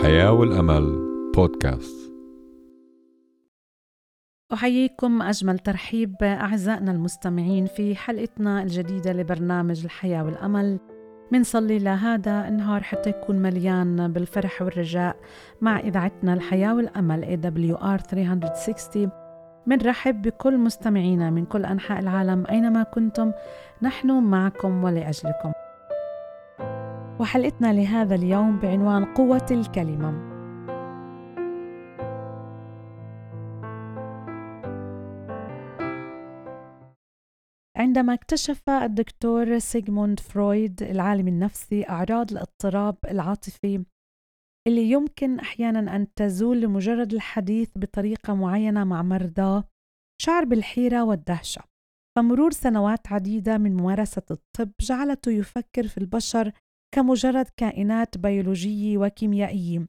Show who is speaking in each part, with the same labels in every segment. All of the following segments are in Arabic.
Speaker 1: الحياة والأمل بودكاست.
Speaker 2: أحييكم أجمل ترحيب أعزائنا المستمعين في حلقتنا الجديدة لبرنامج الحياة والأمل. منصلي لهذا النهار حتى يكون مليان بالفرح والرجاء مع إذاعتنا الحياة والأمل AWR 360 منرحب بكل مستمعينا من كل أنحاء العالم أينما كنتم. نحن معكم ولأجلكم. وحلقتنا لهذا اليوم بعنوان قوة الكلمة. عندما اكتشف الدكتور سيغموند فرويد العالم النفسي أعراض الاضطراب العاطفي اللي يمكن أحيانا أن تزول لمجرد الحديث بطريقة معينة مع مرضاه شعر بالحيرة والدهشة. فمرور سنوات عديدة من ممارسة الطب جعلته يفكر في البشر كمجرد كائنات بيولوجية وكيميائية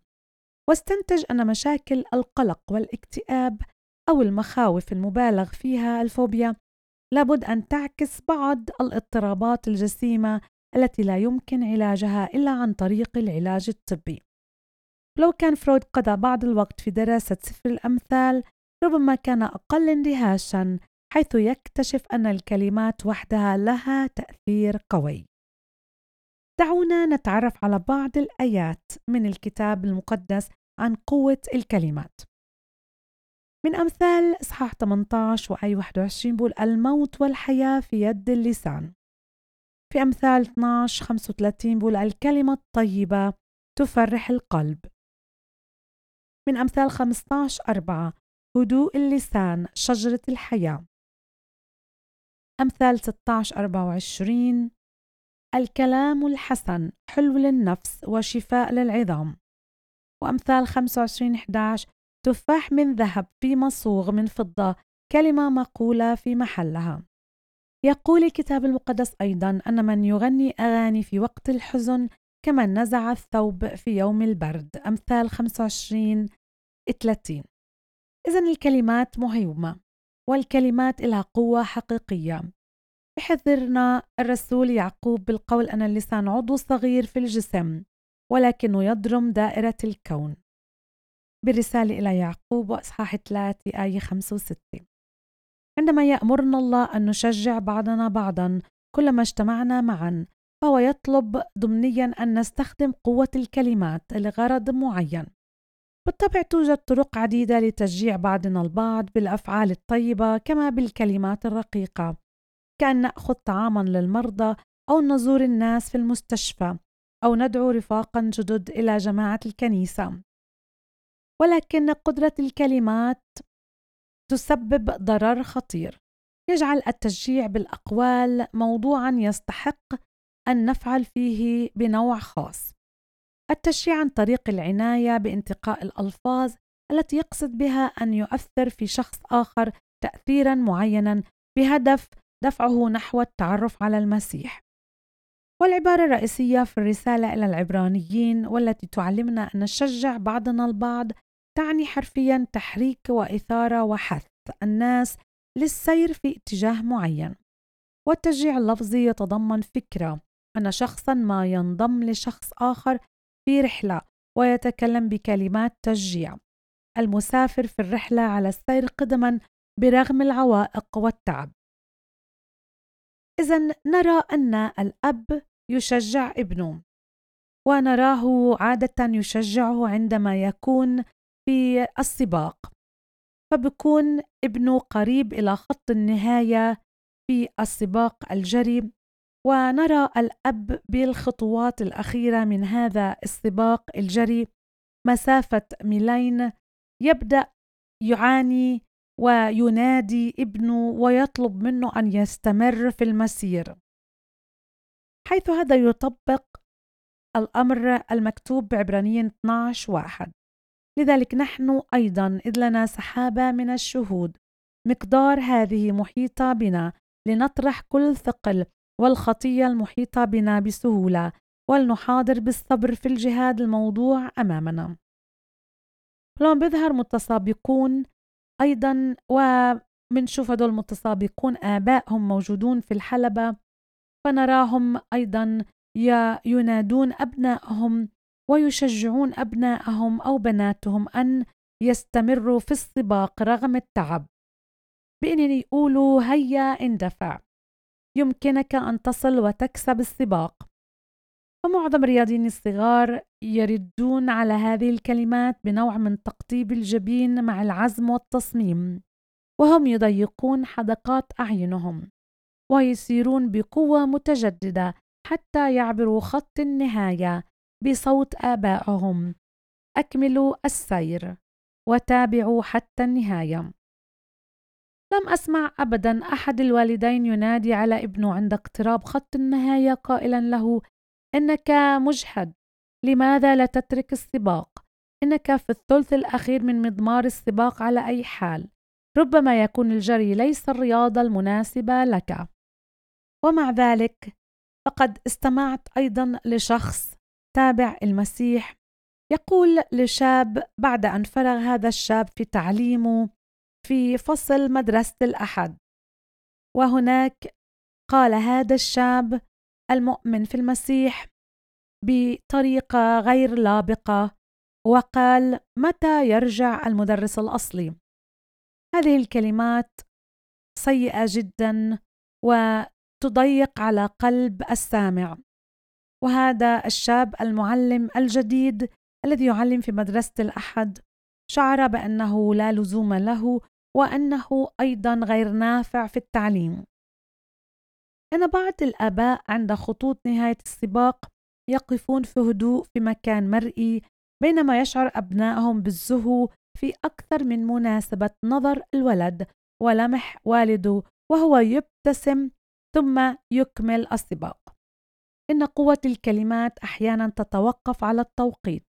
Speaker 2: واستنتج أن مشاكل القلق والاكتئاب أو المخاوف المبالغ فيها الفوبيا لابد أن تعكس بعض الاضطرابات الجسيمة التي لا يمكن علاجها إلا عن طريق العلاج الطبي. لو كان فرويد قضى بعض الوقت في دراسة سفر الأمثال ربما كان أقل اندهاشا حيث يكتشف أن الكلمات وحدها لها تأثير قوي. دعونا نتعرف على بعض الآيات من الكتاب المقدس عن قوة الكلمات. من أمثال إصحاح 18 وآي 21 بقول الموت والحياة في يد اللسان. في أمثال 12 35 بقول الكلمة الطيبة تفرح القلب. من أمثال 15 4 هدوء اللسان شجرة الحياة. أمثال 16 24 الكلام الحسن حلو للنفس وشفاء للعظام. وأمثال 25 11 تفاح من ذهب في مصوغ من فضة كلمة مقولة في محلها. يقول الكتاب المقدس أيضا أن من يغني أغاني في وقت الحزن كمن نزع الثوب في يوم البرد. أمثال 25 30 إذا الكلمات مهمة والكلمات لها قوة حقيقية. بحذرنا الرسول يعقوب بالقول أن اللسان عضو صغير في الجسم ولكنه يضرم دائرة الكون. بالرسالة إلى يعقوب وإصحاح 3 آية 5 و 6 عندما يأمرنا الله أن نشجع بعضنا بعضا كلما اجتمعنا معا فهو يطلب ضمنيا أن نستخدم قوة الكلمات لغرض معين. بالطبع توجد طرق عديدة لتشجيع بعضنا البعض بالأفعال الطيبة كما بالكلمات الرقيقة. كأن نأخذ طعاما للمرضى أو نزور الناس في المستشفى أو ندعو رفاقا جدد إلى جماعة الكنيسة. ولكن قدرة الكلمات تسبب ضرر خطير. يجعل التشجيع بالأقوال موضوعا يستحق أن نفعل فيه بنوع خاص. التشجيع عن طريق العناية بانتقاء الألفاظ التي يقصد بها أن يؤثر في شخص آخر تأثيرا معينا بهدف دفعه نحو التعرف على المسيح. والعبارة الرئيسية في الرسالة إلى العبرانيين والتي تعلمنا أن نشجع بعضنا البعض تعني حرفيا تحريك وإثارة وحث الناس للسير في اتجاه معين. والتشجيع اللفظي يتضمن فكرة أن شخصا ما ينضم لشخص آخر في رحلة ويتكلم بكلمات تشجيع. المسافر في الرحلة على السير قدما برغم العوائق والتعب. إذا نرى أن الأب يشجع ابنه ونراه عادة يشجعه عندما يكون في السباق. فبكون ابنه قريب إلى خط النهاية في السباق الجري ونرى الأب بالخطوات الأخيرة من هذا السباق الجري مسافة ميلين يبدأ يعاني وينادي ابنه ويطلب منه أن يستمر في المسير. حيث هذا يطبق الأمر المكتوب بعبرانيين 12 واحد. لذلك نحن أيضا إذ لنا سحابة من الشهود مقدار هذه محيطة بنا لنطرح كل ثقل والخطية المحيطة بنا بسهولة ولنحاضر بالصبر في الجهاد الموضوع أمامنا. لما بيظهر متسابقون أيضا ومنشوف هدول المتسابقون آبائهم موجودون في الحلبة فنراهم أيضا ينادون أبنائهم ويشجعون أبنائهم أو بناتهم أن يستمروا في السباق رغم التعب. بأن يقولوا هيا اندفع. يمكنك أن تصل وتكسب السباق. فمعظم الرياضيين الصغار يردون على هذه الكلمات بنوع من تقطيب الجبين مع العزم والتصميم وهم يضيقون حدقات أعينهم ويسيرون بقوة متجددة حتى يعبروا خط النهاية بصوت آبائهم. أكملوا السير وتابعوا حتى النهاية. لم أسمع أبدا أحد الوالدين ينادي على ابنه عند اقتراب خط النهاية قائلا له إنك مجهد لماذا لا تترك السباق؟ إنك في الثلث الأخير من مضمار السباق على أي حال ربما يكون الجري ليس الرياضة المناسبة لك. ومع ذلك فقد استمعت أيضا لشخص تابع المسيح يقول لشاب بعد أن فرغ هذا الشاب في تعليمه في فصل مدرسة الأحد وهناك قال هذا الشاب المؤمن في المسيح بطريقة غير لابقة وقال متى يرجع المدرس الأصلي هذه الكلمات سيئة جدا وتضيق على قلب السامع وهذا الشاب المعلم الجديد الذي يعلم في مدرسة الأحد شعر بأنه لا لزوم له وأنه أيضا غير نافع في التعليم. أن بعض الآباء عند خطوط نهاية السباق يقفون في هدوء في مكان مرئي بينما يشعر أبنائهم بالزهو في أكثر من مناسبة نظر الولد ولمح والده وهو يبتسم ثم يكمل السباق. إن قوة الكلمات أحيانا تتوقف على التوقيت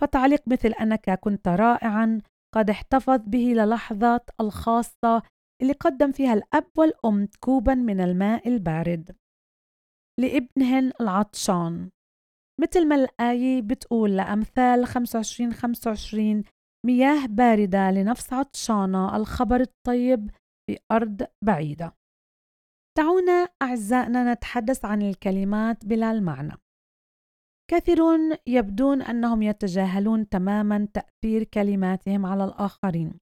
Speaker 2: فتعليق مثل أنك كنت رائعا قد احتفظ به للحظات الخاصة اللي قدم فيها الأب والأم كوبا من الماء البارد. لابنهن العطشان. مثل ما الآية بتقول لأمثال 25 25 مياه باردة لنفس عطشانة الخبر الطيب في أرض بعيدة. دعونا أعزائنا نتحدث عن الكلمات بلا المعنى. كثيرون يبدون أنهم يتجاهلون تماما تأثير كلماتهم على الآخرين.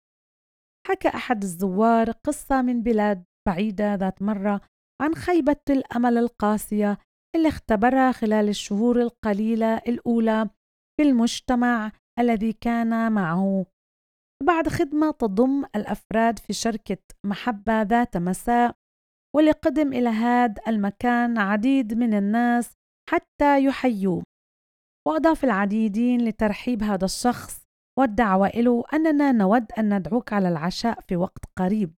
Speaker 2: حكى أحد الزوار قصة من بلاد بعيدة ذات مرة عن خيبة الأمل القاسية اللي اختبرها خلال الشهور القليلة الأولى في المجتمع الذي كان معه. بعد خدمة تضم الأفراد في شركة محبة ذات مساء واللي قدم إلى هذا المكان عديد من الناس حتى يحيوه. وأضاف العديدين لترحيب هذا الشخص والدعوة له أننا نود أن ندعوك على العشاء في وقت قريب.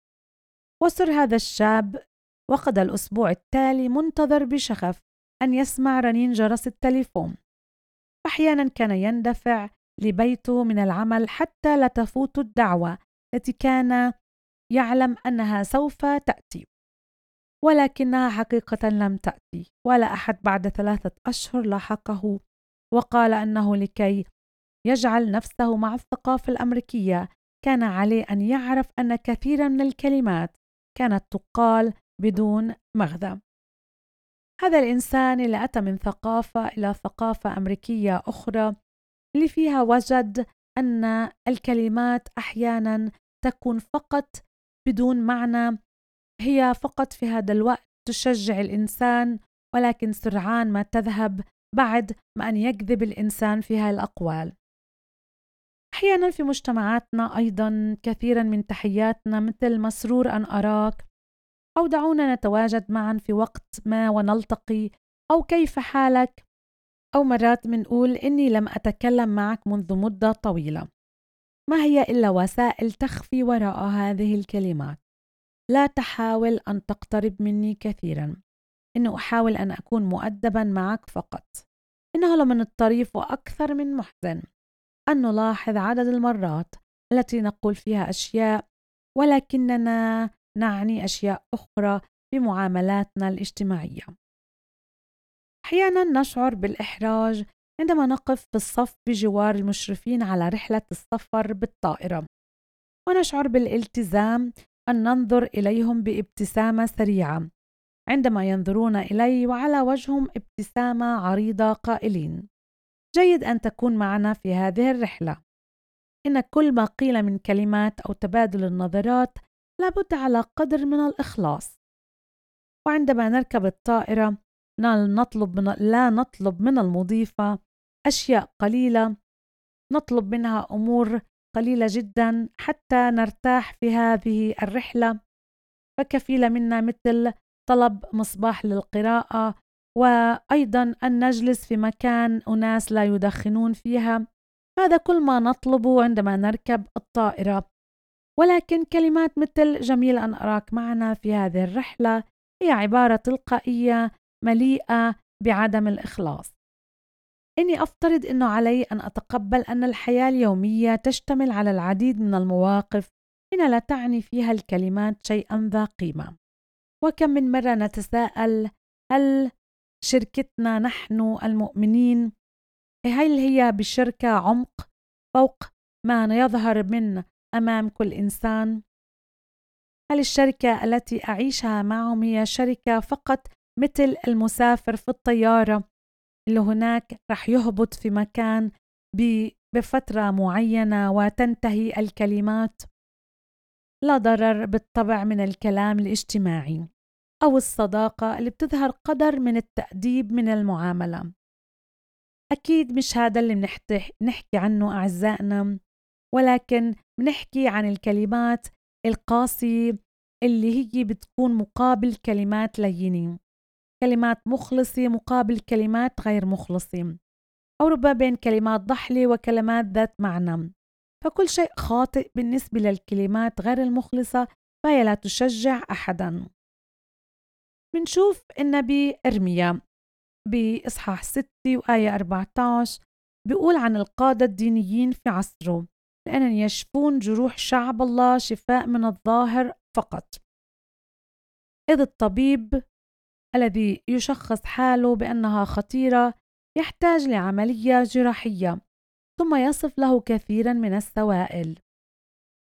Speaker 2: وسر هذا الشاب وقضى الأسبوع التالي منتظر بشغف أن يسمع رنين جرس التليفون. أحيانا كان يندفع لبيته من العمل حتى لا تفوت الدعوة التي كان يعلم أنها سوف تأتي. ولكنها حقيقة لم تأتي ولا أحد بعد ثلاثة أشهر لاحقه وقال أنه لكي يجعل نفسه مع الثقافة الأمريكية. كان عليه أن يعرف أن كثيرا من الكلمات كانت تقال بدون مغزى. هذا الإنسان اللي أتى من ثقافة إلى ثقافة أمريكية أخرى اللي فيها وجد أن الكلمات أحيانا تكون فقط بدون معنى هي فقط في هذا الوقت تشجع الإنسان ولكن سرعان ما تذهب بعد ما أن يكذب الإنسان في هاي الأقوال. أحيانا في مجتمعاتنا أيضا كثيرا من تحياتنا مثل مسرور أن أراك أو دعونا نتواجد معا في وقت ما ونلتقي أو كيف حالك؟ أو مرات منقول إني لم أتكلم معك منذ مدة طويلة. ما هي إلا وسائل تخفي وراء هذه الكلمات؟ لا تحاول أن تقترب مني كثيرا. إنه أحاول أن أكون مؤدبا معك فقط. إنه لمن الطريف وأكثر من محزن. أن نلاحظ عدد المرات التي نقول فيها أشياء ولكننا نعني أشياء أخرى في معاملاتنا الاجتماعية. أحيانا نشعر بالإحراج عندما نقف في الصف بجوار المشرفين على رحلة السفر بالطائرة ونشعر بالالتزام أن ننظر إليهم بابتسامة سريعة عندما ينظرون إلي وعلى وجههم ابتسامة عريضة قائلين. جيد أن تكون معنا في هذه الرحلة. إن كل ما قيل من كلمات أو تبادل النظرات لابد على قدر من الإخلاص. وعندما نركب الطائرة نطلب من لا نطلب من المضيفة أشياء قليلة نطلب منها أمور قليلة جدا حتى نرتاح في هذه الرحلة. فكفيلة منا مثل طلب مصباح للقراءة وأيضا أن نجلس في مكان أناس لا يدخنون فيها. هذا كل ما نطلبه عندما نركب الطائرة. ولكن كلمات مثل جميل أن أراك معنا في هذه الرحلة هي عبارة تلقائية مليئة بعدم الإخلاص. إني أفترض أنه علي أن أتقبل أن الحياة اليومية تشتمل على العديد من المواقف حين لا تعني فيها الكلمات شيئا ذا قيمة. وكم من مرة نتساءل هل شركتنا نحن المؤمنين. هل هي بشركة عمق فوق ما يظهر من أمام كل إنسان؟ هل الشركة التي أعيشها معهم هي شركة فقط مثل المسافر في الطيارة اللي هناك رح يهبط في مكان بفترة معينة وتنتهي الكلمات؟ لا ضرر بالطبع من الكلام الاجتماعي. أو الصداقة اللي بتظهر قدر من التأديب من المعاملة. أكيد مش هذا اللي بنحكي عنه أعزائنا ولكن بنحكي عن الكلمات القاسية اللي هي بتكون مقابل كلمات لينة. كلمات مخلصة مقابل كلمات غير مخلصة أو ربما بين كلمات ضحلة وكلمات ذات معنى. فكل شيء خاطئ بالنسبة للكلمات غير المخلصة فهي لا تشجع أحدا. منشوف النبي إرميا بإصحاح 6 وآية 14 بيقول عن القادة الدينيين في عصره لأنهم يشفون جروح شعب الله شفاء من الظاهر فقط. إذ الطبيب الذي يشخص حاله بأنها خطيرة يحتاج لعملية جراحية ثم يصف له كثيرا من السوائل.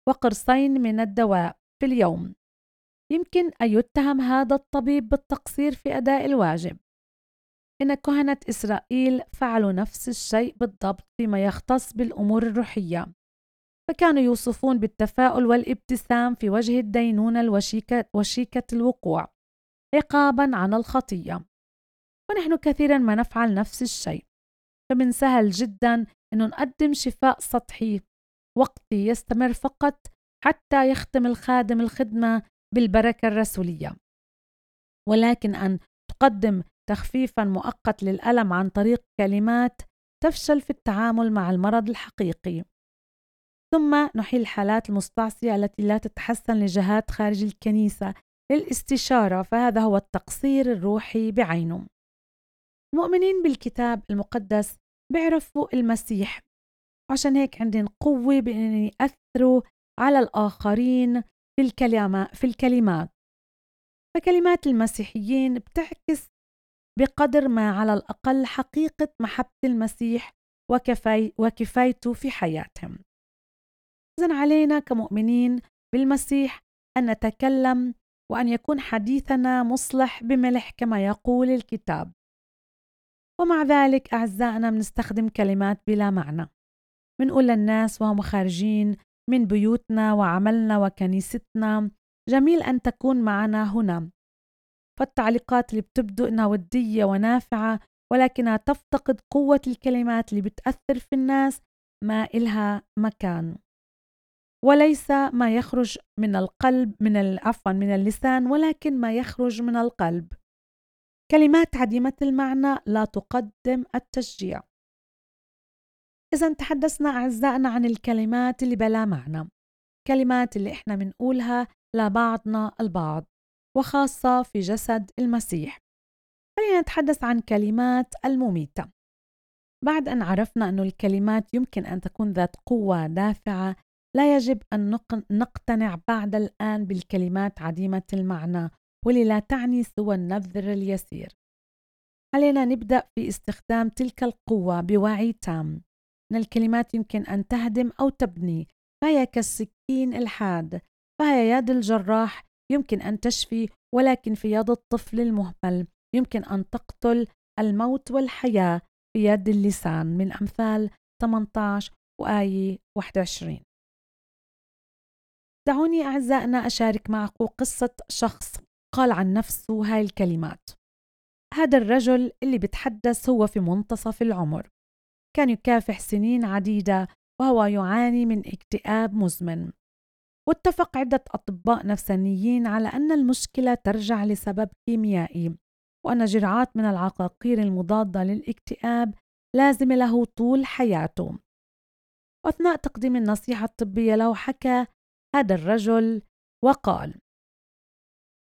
Speaker 2: وقرصين من الدواء في اليوم. يمكن أن يتهم هذا الطبيب بالتقصير في أداء الواجب. إن كهنة إسرائيل فعلوا نفس الشيء بالضبط فيما يختص بالأمور الروحية فكانوا يوصفون بالتفاؤل والابتسام في وجه الدينونة الوشيكة وشيكة الوقوع عقابا عن الخطية. ونحن كثيرا ما نفعل نفس الشيء فمن سهل جدا أنه نقدم شفاء سطحي وقتي يستمر فقط حتى يختم الخادم الخدمة بالبركة الرسولية. ولكن أن تقدم تخفيفا مؤقت للألم عن طريق كلمات تفشل في التعامل مع المرض الحقيقي. ثم نحيل الحالات المستعصية التي لا تتحسن لجهات خارج الكنيسة للاستشارة فهذا هو التقصير الروحي بعينه. المؤمنين بالكتاب المقدس بيعرفوا المسيح عشان هيك عندهم قوة بأن يأثروا على الآخرين في الكلمات في الكلمات. فكلمات المسيحيين بتعكس بقدر ما على الأقل حقيقة محبة المسيح وكفاي وكفايته في حياتهم. إذن علينا كمؤمنين بالمسيح أن نتكلم وأن يكون حديثنا مصلح بملح كما يقول الكتاب. ومع ذلك أعزائنا بنستخدم كلمات بلا معنى. بنقول للناس وهم خارجين من بيوتنا وعملنا وكنيستنا. جميل أن تكون معنا هنا. فالتعليقات اللي بتبدو إنها ودية ونافعة ولكنها تفتقد قوة الكلمات اللي بتأثر في الناس ما إلها مكان. وليس ما يخرج من القلب من عفوا من اللسان ولكن ما يخرج من القلب. كلمات عديمة المعنى لا تقدم التشجيع. إذا تحدثنا أعزائنا عن الكلمات اللي بلا معنى كلمات اللي إحنا بنقولها لبعضنا البعض وخاصة في جسد المسيح. خلينا نتحدث عن كلمات المميتة. بعد أن عرفنا أن الكلمات يمكن أن تكون ذات قوة دافعة لا يجب أن نقتنع بعد الآن بالكلمات عديمة المعنى واللي لا تعني سوى النذر اليسير. علينا نبدأ في استخدام تلك القوة بوعي تام. أن الكلمات يمكن أن تهدم أو تبني. فهي كالسكين الحاد. فهي يد الجراح يمكن أن تشفي ولكن في يد الطفل المهمل يمكن أن تقتل الموت والحياة في يد اللسان من أمثال 18 وآية 21 دعوني أعزائنا أشارك معكم قصة شخص قال عن نفسه هاي الكلمات. هذا الرجل اللي بتحدث هو في منتصف العمر. كان يكافح سنين عديدة وهو يعاني من اكتئاب مزمن. واتفق عدة أطباء نفسانيين على أن المشكلة ترجع لسبب كيميائي وأن جرعات من العقاقير المضادة للاكتئاب لازمة له طول حياته. وأثناء تقديم النصيحة الطبية له حكى هذا الرجل وقال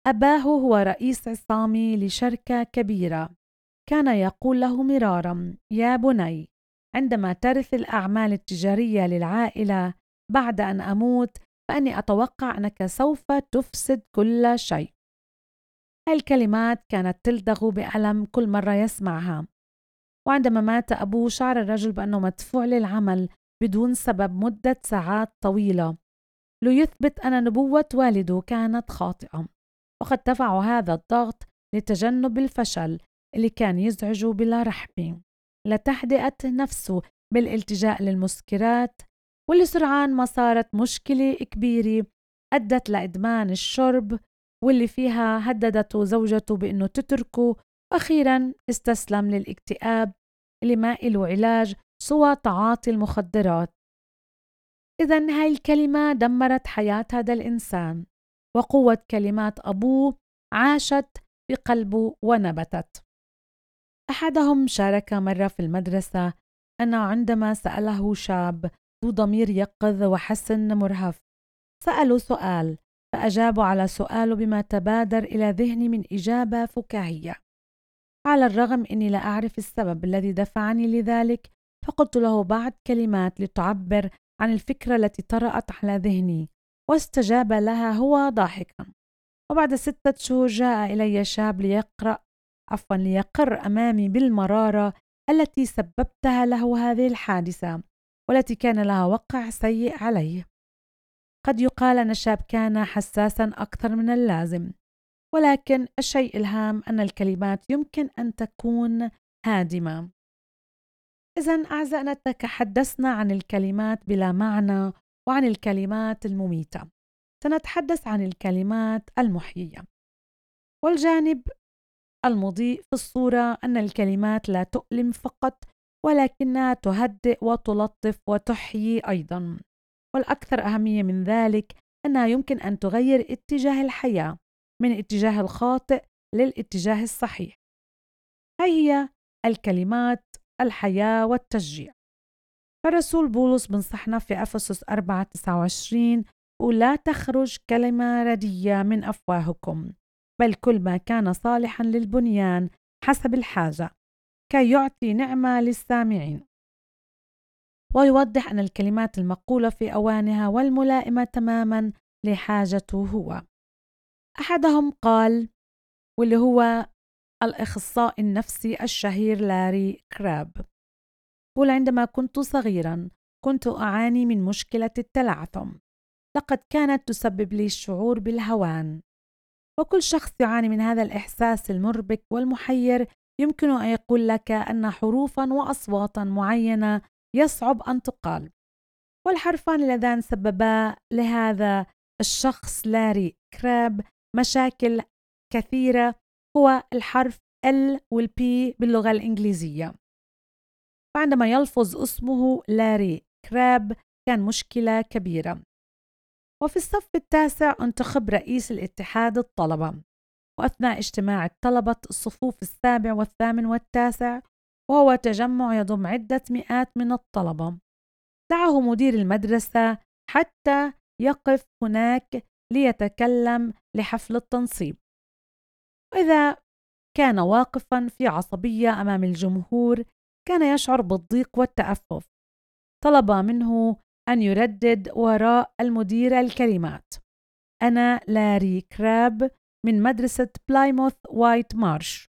Speaker 2: أباه هو رئيس عصامي لشركة كبيرة. كان يقول له مرارا يا بني عندما ترث الأعمال التجارية للعائلة بعد أن أموت فأني أتوقع أنك سوف تفسد كل شيء. الكلمات كانت تلدغ بألم كل مرة يسمعها. وعندما مات أبوه شعر الرجل بأنه مدفوع للعمل بدون سبب مدة ساعات طويلة. ليثبت أن نبوة والده كانت خاطئة. وقد دفع هذا الضغط لتجنب الفشل اللي كان يزعجه بلا رحمة لتهدئة نفسه بالالتجاء للمسكرات واللي سرعان ما صارت مشكلة كبيرة أدت لإدمان الشرب واللي فيها هددته زوجته بأنه تتركه. وأخيرا استسلم للاكتئاب اللي ما إله علاج سوى تعاطي المخدرات. إذا هاي الكلمة دمرت حياة هذا الإنسان وقوة كلمات أبوه عاشت في قلبه ونبتت. أحدهم شارك مرة في المدرسة. أنه عندما سأله شاب ذو ضمير يقظ وحسن مرهف سألوا سؤال فأجابوا على سؤاله بما تبادر إلى ذهني من إجابة فكاهية. على الرغم أني لا أعرف السبب الذي دفعني لذلك فقلت له بعض كلمات لتعبر عن الفكرة التي طرأت على ذهني واستجاب لها هو ضاحكا. وبعد ستة شهور جاء إلي شاب ليقرأ عفوا ليقر أمامي بالمرارة التي سببتها له هذه الحادثة والتي كان لها وقع سيء عليه. قد يقال أن الشاب كان حساسا أكثر من اللازم ولكن الشيء الهام أن الكلمات يمكن أن تكون هادمة. إذا أعزائنا تحدثنا عن الكلمات بلا معنى وعن الكلمات المميتة. سنتحدث عن الكلمات المحيية. والجانب المضيء في الصورة أن الكلمات لا تؤلم فقط ولكنها تهدئ وتلطف وتحيي أيضا. والأكثر أهمية من ذلك أنها يمكن أن تغير اتجاه الحياة من الاتجاه الخاطئ للاتجاه الصحيح. هاي هي الكلمات الحياة والتشجيع. فالرسول بولس بنصحنا في أفسس 4 29 ولا تخرج كلمة ردية من أفواهكم. بل كل ما كان صالحا للبنيان حسب الحاجة كي يعطي نعمة للسامعين. ويوضح أن الكلمات المقولة في أوانها والملائمة تماما لحاجته هو. أحدهم قال واللي هو الأخصائي النفسي الشهير لاري كراب يقول عندما كنت صغيرا كنت أعاني من مشكلة التلعثم لقد كانت تسبب لي الشعور بالهوان. وكل شخص يعاني من هذا الإحساس المربك والمحير. يمكن أن يقول لك أن حروفا وأصواتا معينة يصعب أن تقال. والحرفان اللذان سببا لهذا الشخص لاري كراب. مشاكل كثيرة هو الحرف L وال P باللغة الإنجليزية. فعندما يلفظ اسمه لاري كراب كان مشكلة كبيرة. وفي الصف التاسع انتخب رئيس الاتحاد الطلبة. وأثناء اجتماع الطلبة الصفوف السابع والثامن والتاسع وهو تجمع يضم عدة مئات من الطلبة. دعاه مدير المدرسة حتى يقف هناك ليتكلم لحفل التنصيب. وإذا كان واقفا في عصبية أمام الجمهور كان يشعر بالضيق والتأفف. طلب منه أن يردد وراء المدير الكلمات. أنا لاري كراب من مدرسة بلايموث وايت مارش.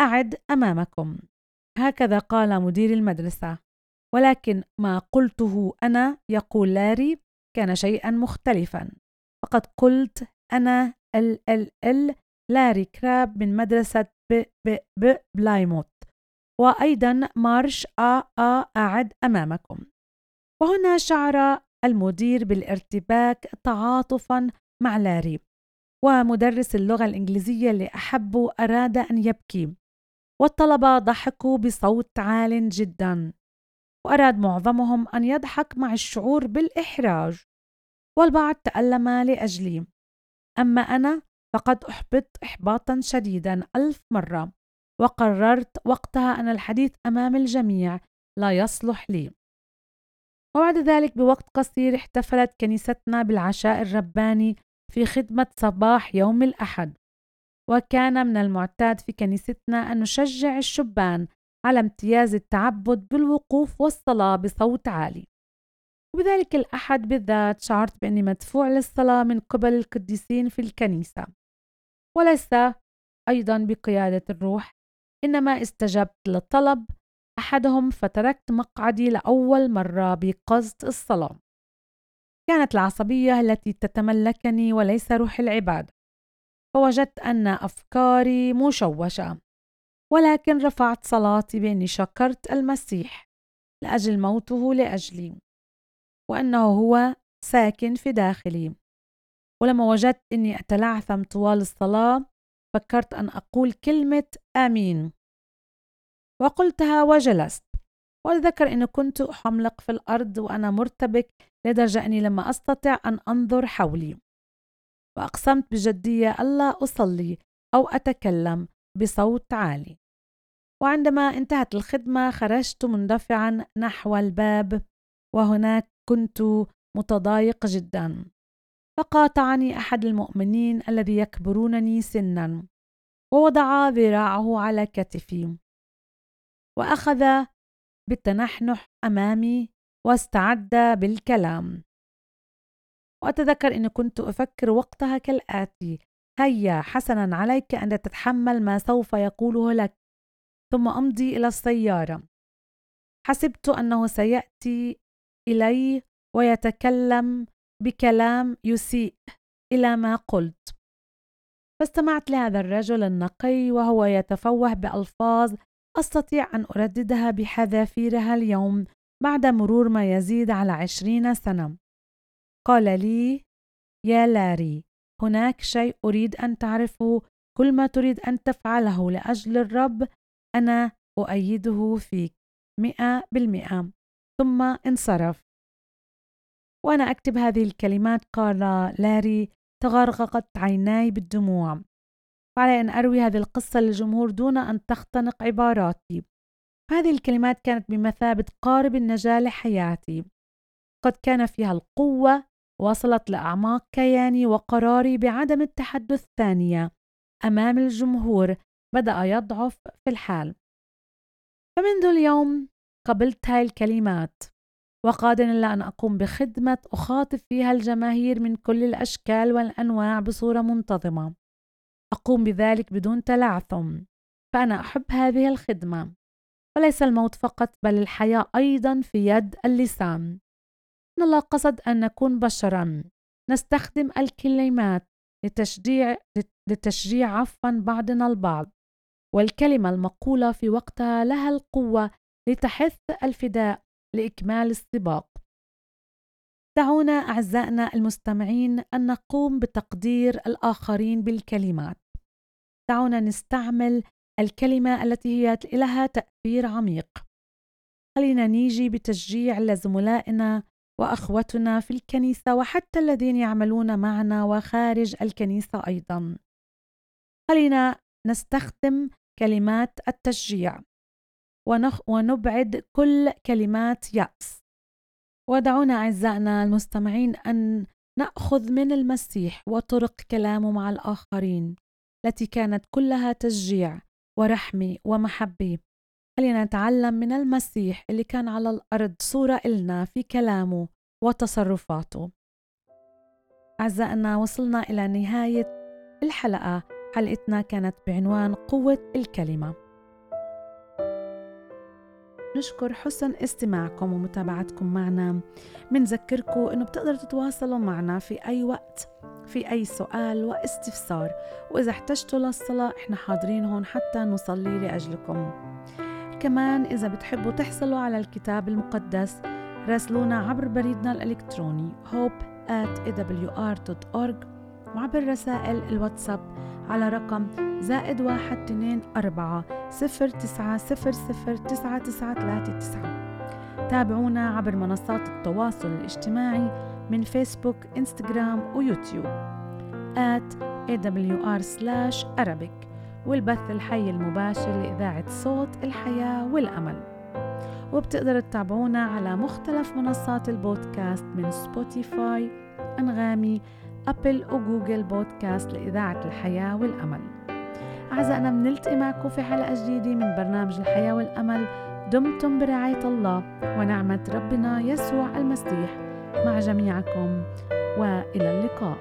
Speaker 2: أعد أمامكم. هكذا قال مدير المدرسة. ولكن ما قلته أنا يقول لاري كان شيئا مختلفا. فقد قلت أنا ال ال ال لاري كراب من مدرسة ب ب ب بلايموث. وأيضا مارش آ آ أعد أمامكم. وهنا شعر المدير بالارتباك تعاطفا مع لاري ومدرس اللغة الإنجليزية اللي أحبه أراد أن يبكي والطلبة ضحكوا بصوت عال جدا وأراد معظمهم أن يضحك مع الشعور بالإحراج. والبعض تألم لأجلي أما أنا فقد أحبطت إحباطا شديدا ألف مرة وقررت وقتها أن الحديث أمام الجميع لا يصلح لي. وبعد ذلك بوقت قصير احتفلت كنيستنا بالعشاء الرباني في خدمة صباح يوم الأحد. وكان من المعتاد في كنيستنا أن نشجع الشبان على امتياز التعبد بالوقوف والصلاة بصوت عالي. وبذلك الأحد بالذات شعرت بأني مدفوع للصلاة من قبل القديسين في الكنيسة. وليس أيضا بقيادة الروح إنما استجبت للطلب أحدهم فتركت مقعدي لأول مرة بقصد الصلاة. كانت العصبية التي تتملكني وليس روح العبادة. فوجدت أن أفكاري مشوشة ولكن رفعت صلاتي بأني شكرت المسيح لأجل موته لأجلي وأنه هو ساكن في داخلي. ولما وجدت أني أتلعثم طوال الصلاة فكرت أن أقول كلمة آمين. وقلتها وجلست. وأتذكر أني كنت أحملق في الأرض وأنا مرتبك لدرجة أني لما أستطع أن أنظر حولي. وأقسمت بجدية ألا أصلي أو أتكلم بصوت عالي. وعندما انتهت الخدمة خرجت مندفعا نحو الباب وهناك كنت متضايق جدا. فقاطعني أحد المؤمنين الذي يكبرونني سنا ووضع ذراعه على كتفي. وأخذ بالتنحنح أمامي واستعد بالكلام. وأتذكر أني كنت أفكر وقتها كالآتي هيا حسنا عليك أن تتحمل ما سوف يقوله لك ثم أمضي إلى السيارة. حسبت أنه سيأتي إلي ويتكلم بكلام يسيء إلى ما قلت. فاستمعت لهذا الرجل النقي وهو يتفوه بألفاظ أستطيع أن أرددها بحذافيرها اليوم بعد مرور ما يزيد على عشرين سنة. قال لي يا لاري هناك شيء أريد أن تعرفه. كل ما تريد أن تفعله لأجل الرب أنا أؤيده فيك. مئة بالمئة. ثم انصرف. وأنا أكتب هذه الكلمات قال لاري تغرغرت عيناي بالدموع. وعلي أن أروي هذه القصة للجمهور دون أن تختنق عباراتي. هذه الكلمات كانت بمثابة قارب النجاة لحياتي. قد كان فيها القوة وصلت لأعماق كياني وقراري بعدم التحدث ثانية أمام الجمهور بدأ يضعف في الحال. فمنذ اليوم قبلت هاي الكلمات وقادر إلا أن أقوم بخدمة أخاطب فيها الجماهير من كل الأشكال والأنواع بصورة منتظمة. أقوم بذلك بدون تلعثم فأنا أحب هذه الخدمة وليس الموت فقط بل الحياة أيضا في يد اللسان إن الله قصد أن نكون بشرا نستخدم الكلمات لتشجيع لتشجيع عفوا بعضنا البعض والكلمة المقولة في وقتها لها القوة لتحث الفداء لإكمال السباق. دعونا أعزائنا المستمعين أن نقوم بتقدير الآخرين بالكلمات. دعونا نستعمل الكلمة التي هي لها تأثير عميق. خلينا نيجي بتشجيع لزملائنا وأخوتنا في الكنيسة وحتى الذين يعملون معنا وخارج الكنيسة أيضا. خلينا نستخدم كلمات التشجيع ونخ ونبعد كل كلمات يأس. ودعونا أعزائنا المستمعين أن نأخذ من المسيح وطرق كلامه مع الآخرين. التي كانت كلها تشجيع ورحمة ومحبة. خلينا نتعلم من المسيح اللي كان على الأرض صورة إلنا في كلامه وتصرفاته. أعزائنا وصلنا إلى نهاية الحلقة. حلقتنا كانت بعنوان قوة الكلمة. نشكر حسن استماعكم ومتابعتكم معنا. منذكركم إنه بتقدروا تتواصلوا معنا في أي وقت. في أي سؤال واستفسار. وإذا احتجتوا للصلاة إحنا حاضرين هون حتى نصلي لأجلكم. وكمان إذا بتحبوا تحصلوا على الكتاب المقدس راسلونا عبر بريدنا الإلكتروني hope at awr.org وعبر رسائل الواتساب على رقم زائد واحد اثنين أربعة صفر تسعة صفر صفر تسعة تسعة ثلاثة تسعة. تابعونا عبر منصات التواصل الاجتماعي من فيسبوك إنستغرام ويوتيوب at awr slash arabic. والبث الحي المباشر لإذاعة صوت الحياة والأمل. وبتقدروا تتابعونا على مختلف منصات البودكاست من سبوتيفاي أنغامي أبل وجوجل بودكاست لإذاعة الحياة والأمل. أعزائنا بنلتقي معكم في حلقة جديدة من برنامج الحياة والأمل. دمتم برعاية الله ونعمة ربنا يسوع المسيح. مع جميعكم وإلى اللقاء.